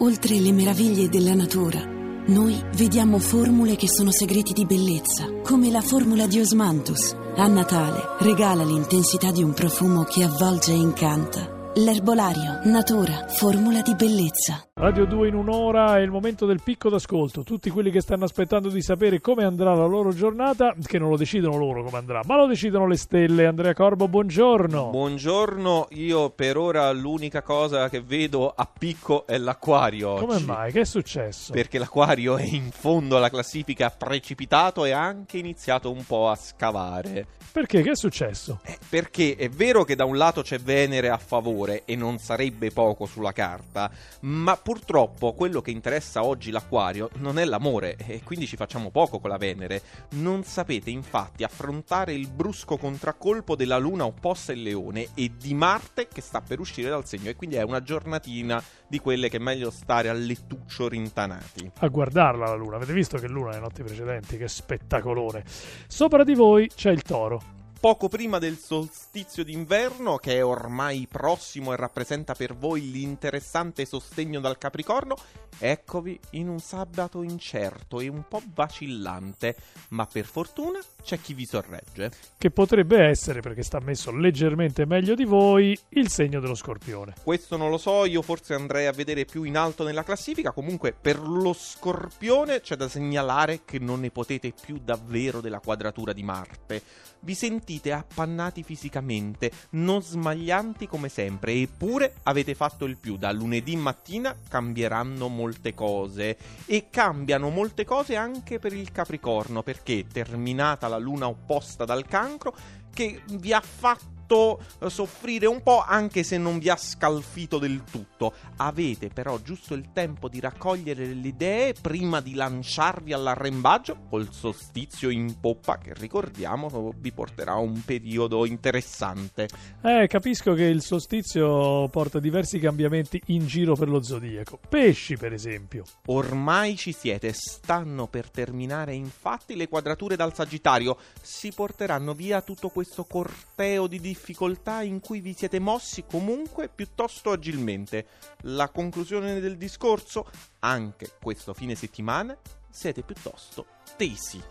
Oltre le meraviglie della natura, noi vediamo formule che sono segreti di bellezza, come la formula di Osmanthus. A Natale regala l'intensità di un profumo che avvolge e incanta. L'erbolario, natura, formula di bellezza. Radio 2 in un'ora è il momento del picco d'ascolto. Tutti quelli che stanno aspettando di sapere come andrà la loro giornata, che non lo decidono loro come andrà, ma lo decidono le stelle. Andrea Corbo, buongiorno. Buongiorno, io per ora l'unica cosa che vedo a picco è l'acquario. Oggi. Come mai? Che è successo? Perché l'acquario è in fondo alla classifica, precipitato e ha anche iniziato un po' a scavare. Perché? Che è successo? Eh, perché è vero che da un lato c'è Venere a favore e non sarebbe poco sulla carta, ma purtroppo quello che interessa oggi l'acquario non è l'amore e quindi ci facciamo poco con la Venere. Non sapete infatti affrontare il brusco contraccolpo della luna opposta il leone e di Marte che sta per uscire dal segno e quindi è una giornatina di quelle che è meglio stare a lettuccio rintanati. A guardarla la luna, avete visto che luna le notti precedenti, che spettacolone. Sopra di voi c'è il toro poco prima del solstizio d'inverno, che è ormai prossimo e rappresenta per voi l'interessante sostegno dal Capricorno, eccovi in un sabato incerto e un po' vacillante, ma per fortuna c'è chi vi sorregge. Che potrebbe essere, perché sta messo leggermente meglio di voi, il segno dello scorpione. Questo non lo so, io forse andrei a vedere più in alto nella classifica, comunque per lo scorpione c'è da segnalare che non ne potete più davvero della quadratura di Marte. Vi sentite appannati fisicamente, non smaglianti come sempre, eppure avete fatto il più. Da lunedì mattina cambieranno molte cose e cambiano molte cose anche per il Capricorno, perché terminata la luna opposta dal cancro, che vi ha fatto fatto eh, soffrire un po', anche se non vi ha scalfito del tutto. Avete però giusto il tempo di raccogliere le idee prima di lanciarvi all'arrembaggio col solstizio in poppa, che ricordiamo vi porterà a un periodo interessante. Eh, capisco che il solstizio porta diversi cambiamenti in giro per lo zodiaco. Pesci, per esempio. Ormai ci siete, stanno per terminare infatti le quadrature dal Sagittario. Si porteranno via tutto questo corteo di difficoltà difficoltà in cui vi siete mossi comunque piuttosto agilmente. La conclusione del discorso? Anche questo fine settimana siete piuttosto tesi.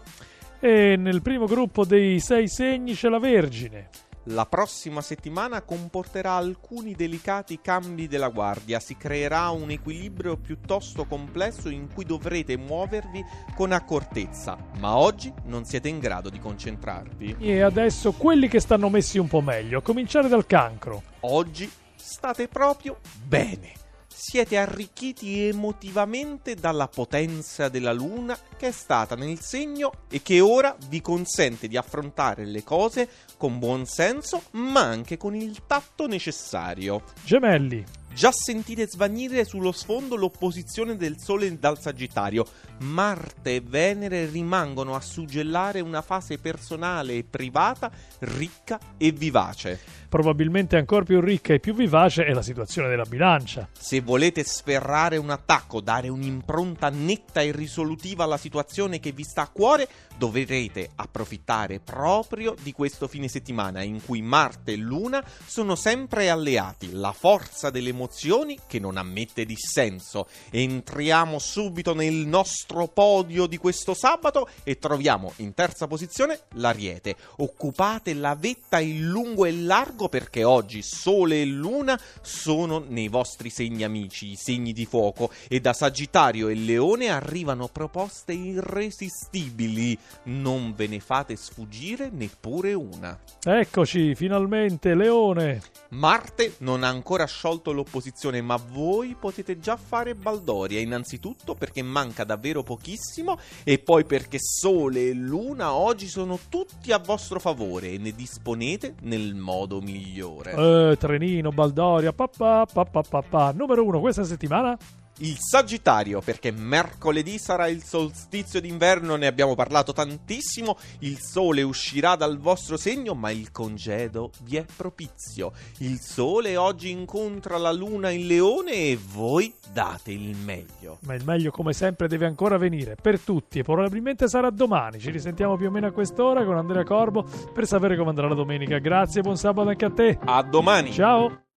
E nel primo gruppo dei sei segni c'è la Vergine. La prossima settimana comporterà alcuni delicati cambi della guardia, si creerà un equilibrio piuttosto complesso in cui dovrete muovervi con accortezza, ma oggi non siete in grado di concentrarvi. E adesso quelli che stanno messi un po' meglio, a cominciare dal cancro. Oggi state proprio bene siete arricchiti emotivamente dalla potenza della luna che è stata nel segno e che ora vi consente di affrontare le cose con buon senso ma anche con il tatto necessario. Gemelli. Già sentite svanire sullo sfondo l'opposizione del Sole dal Sagittario. Marte e Venere rimangono a suggellare una fase personale e privata ricca e vivace. Probabilmente ancora più ricca e più vivace è la situazione della bilancia. Se volete sferrare un attacco, dare un'impronta netta e risolutiva alla situazione che vi sta a cuore, dovrete approfittare proprio di questo fine settimana in cui Marte e Luna sono sempre alleati, la forza delle emozioni che non ammette dissenso. Entriamo subito nel nostro podio di questo sabato e troviamo in terza posizione l'Ariete. Occupate la vetta in lungo e largo perché oggi Sole e Luna sono nei vostri segni amici, i segni di fuoco e da Sagittario e Leone arrivano proposte irresistibili non ve ne fate sfuggire neppure una. Eccoci, finalmente, Leone. Marte non ha ancora sciolto l'opposizione, ma voi potete già fare baldoria, innanzitutto perché manca davvero pochissimo e poi perché Sole e Luna oggi sono tutti a vostro favore e ne disponete nel modo migliore. Eh, trenino, baldoria, papà, papà, papà. Numero uno questa settimana? Il Sagittario, perché mercoledì sarà il solstizio d'inverno, ne abbiamo parlato tantissimo, il sole uscirà dal vostro segno, ma il congedo vi è propizio. Il sole oggi incontra la luna in leone e voi date il meglio. Ma il meglio come sempre deve ancora venire, per tutti, e probabilmente sarà domani. Ci risentiamo più o meno a quest'ora con Andrea Corbo per sapere come andrà la domenica. Grazie, buon sabato anche a te. A domani. Ciao.